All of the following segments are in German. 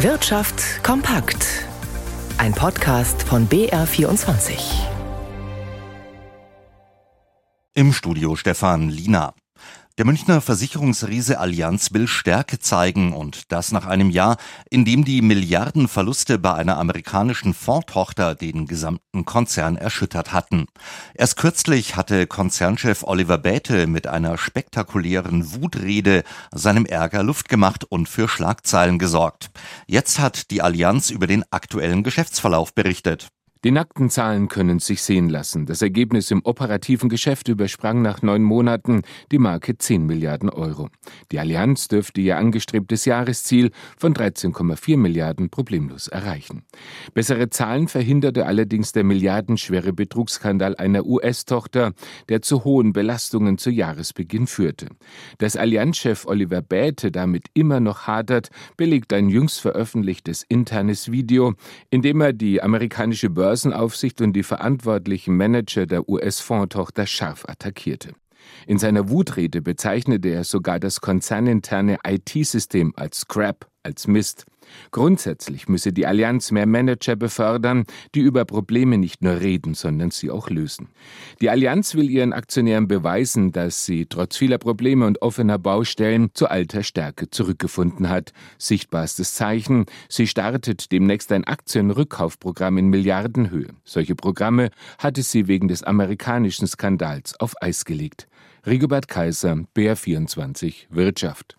Wirtschaft kompakt. Ein Podcast von BR24. Im Studio Stefan Lina. Der Münchner Versicherungsriese Allianz will Stärke zeigen und das nach einem Jahr, in dem die Milliardenverluste bei einer amerikanischen Fondtochter den gesamten Konzern erschüttert hatten. Erst kürzlich hatte Konzernchef Oliver Bäte mit einer spektakulären Wutrede seinem Ärger Luft gemacht und für Schlagzeilen gesorgt. Jetzt hat die Allianz über den aktuellen Geschäftsverlauf berichtet. Die nackten Zahlen können sich sehen lassen. Das Ergebnis im operativen Geschäft übersprang nach neun Monaten die Marke 10 Milliarden Euro. Die Allianz dürfte ihr angestrebtes Jahresziel von 13,4 Milliarden problemlos erreichen. Bessere Zahlen verhinderte allerdings der milliardenschwere Betrugsskandal einer US-Tochter, der zu hohen Belastungen zu Jahresbeginn führte. Dass Allianzchef Oliver Bäte damit immer noch hadert, belegt ein jüngst veröffentlichtes internes Video, in dem er die amerikanische Börse Börsenaufsicht und die verantwortlichen Manager der US-Fondtochter scharf attackierte. In seiner Wutrede bezeichnete er sogar das konzerninterne IT-System als Scrap, als Mist. Grundsätzlich müsse die Allianz mehr Manager befördern, die über Probleme nicht nur reden, sondern sie auch lösen. Die Allianz will ihren Aktionären beweisen, dass sie trotz vieler Probleme und offener Baustellen zu alter Stärke zurückgefunden hat. Sichtbarstes Zeichen, sie startet demnächst ein Aktienrückkaufprogramm in Milliardenhöhe. Solche Programme hatte sie wegen des amerikanischen Skandals auf Eis gelegt. Rigobert Kaiser, BR24 Wirtschaft.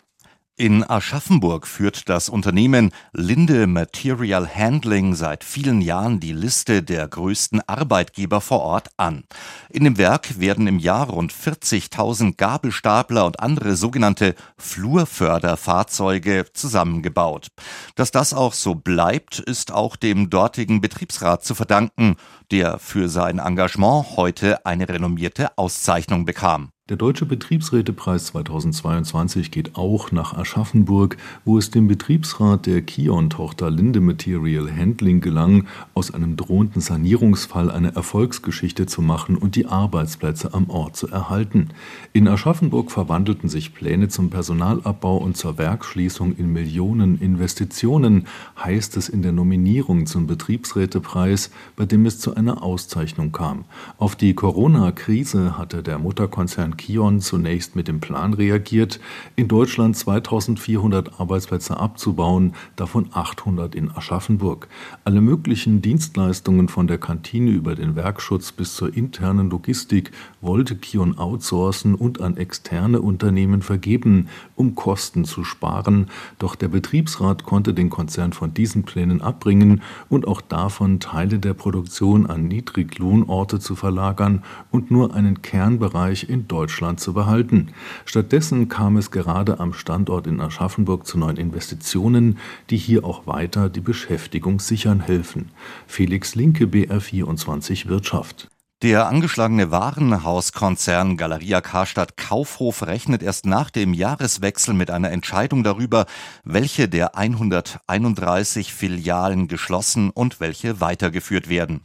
In Aschaffenburg führt das Unternehmen Linde Material Handling seit vielen Jahren die Liste der größten Arbeitgeber vor Ort an. In dem Werk werden im Jahr rund 40.000 Gabelstapler und andere sogenannte Flurförderfahrzeuge zusammengebaut. Dass das auch so bleibt, ist auch dem dortigen Betriebsrat zu verdanken, der für sein Engagement heute eine renommierte Auszeichnung bekam. Der Deutsche Betriebsrätepreis 2022 geht auch nach Aschaffenburg, wo es dem Betriebsrat der Kion-Tochter Linde Material Handling gelang, aus einem drohenden Sanierungsfall eine Erfolgsgeschichte zu machen und die Arbeitsplätze am Ort zu erhalten. In Aschaffenburg verwandelten sich Pläne zum Personalabbau und zur Werksschließung in Millionen Investitionen, heißt es in der Nominierung zum Betriebsrätepreis, bei dem es zu einer Auszeichnung kam. Auf die Corona-Krise hatte der Mutterkonzern Kion zunächst mit dem Plan reagiert, in Deutschland 2400 Arbeitsplätze abzubauen, davon 800 in Aschaffenburg. Alle möglichen Dienstleistungen von der Kantine über den Werkschutz bis zur internen Logistik wollte Kion outsourcen und an externe Unternehmen vergeben, um Kosten zu sparen, doch der Betriebsrat konnte den Konzern von diesen Plänen abbringen und auch davon Teile der Produktion an Niedriglohnorte zu verlagern und nur einen Kernbereich in Deutschland Deutschland zu behalten. Stattdessen kam es gerade am Standort in Aschaffenburg zu neuen Investitionen, die hier auch weiter die Beschäftigung sichern helfen. Felix Linke, BR24 Wirtschaft. Der angeschlagene Warenhauskonzern Galeria Karstadt Kaufhof rechnet erst nach dem Jahreswechsel mit einer Entscheidung darüber, welche der 131 Filialen geschlossen und welche weitergeführt werden.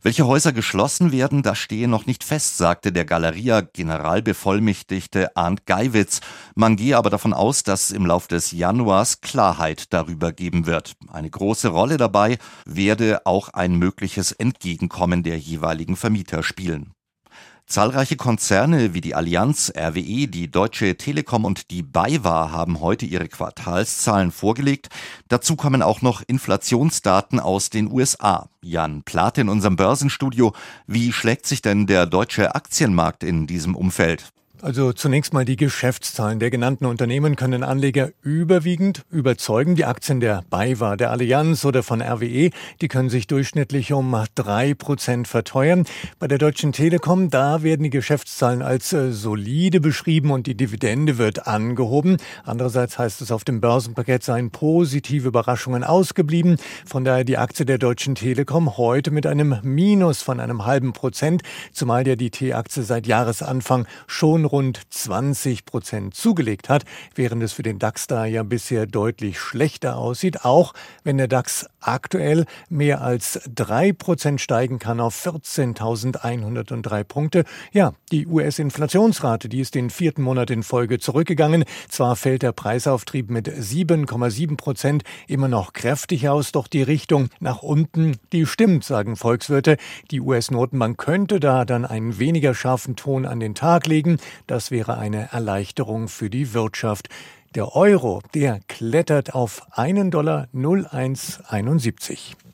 Welche Häuser geschlossen werden, das stehe noch nicht fest, sagte der Galeria Generalbevollmächtigte Arndt Geiwitz. Man gehe aber davon aus, dass im Lauf des Januars Klarheit darüber geben wird. Eine große Rolle dabei werde auch ein mögliches Entgegenkommen der jeweiligen Vermieter Politiker spielen. Zahlreiche Konzerne wie die Allianz, RWE, die Deutsche Telekom und die BayWa haben heute ihre Quartalszahlen vorgelegt. Dazu kommen auch noch Inflationsdaten aus den USA. Jan Plate in unserem Börsenstudio. Wie schlägt sich denn der deutsche Aktienmarkt in diesem Umfeld? Also zunächst mal die Geschäftszahlen der genannten Unternehmen können Anleger überwiegend überzeugen. Die Aktien der BayWa, der Allianz oder von RWE, die können sich durchschnittlich um drei Prozent verteuern. Bei der Deutschen Telekom, da werden die Geschäftszahlen als äh, solide beschrieben und die Dividende wird angehoben. Andererseits heißt es auf dem Börsenpaket seien positive Überraschungen ausgeblieben. Von daher die Aktie der Deutschen Telekom heute mit einem Minus von einem halben Prozent, zumal ja die T-Aktie seit Jahresanfang schon rund 20 Prozent zugelegt hat, während es für den DAX da ja bisher deutlich schlechter aussieht, auch wenn der DAX aktuell mehr als drei Prozent steigen kann auf 14.103 Punkte. Ja, die US-Inflationsrate, die ist den vierten Monat in Folge zurückgegangen. Zwar fällt der Preisauftrieb mit 7,7 Prozent immer noch kräftig aus, doch die Richtung nach unten, die stimmt, sagen Volkswirte. Die US-Notenbank könnte da dann einen weniger scharfen Ton an den Tag legen. Das wäre eine Erleichterung für die Wirtschaft. Der Euro, der klettert auf 1,0171 Dollar.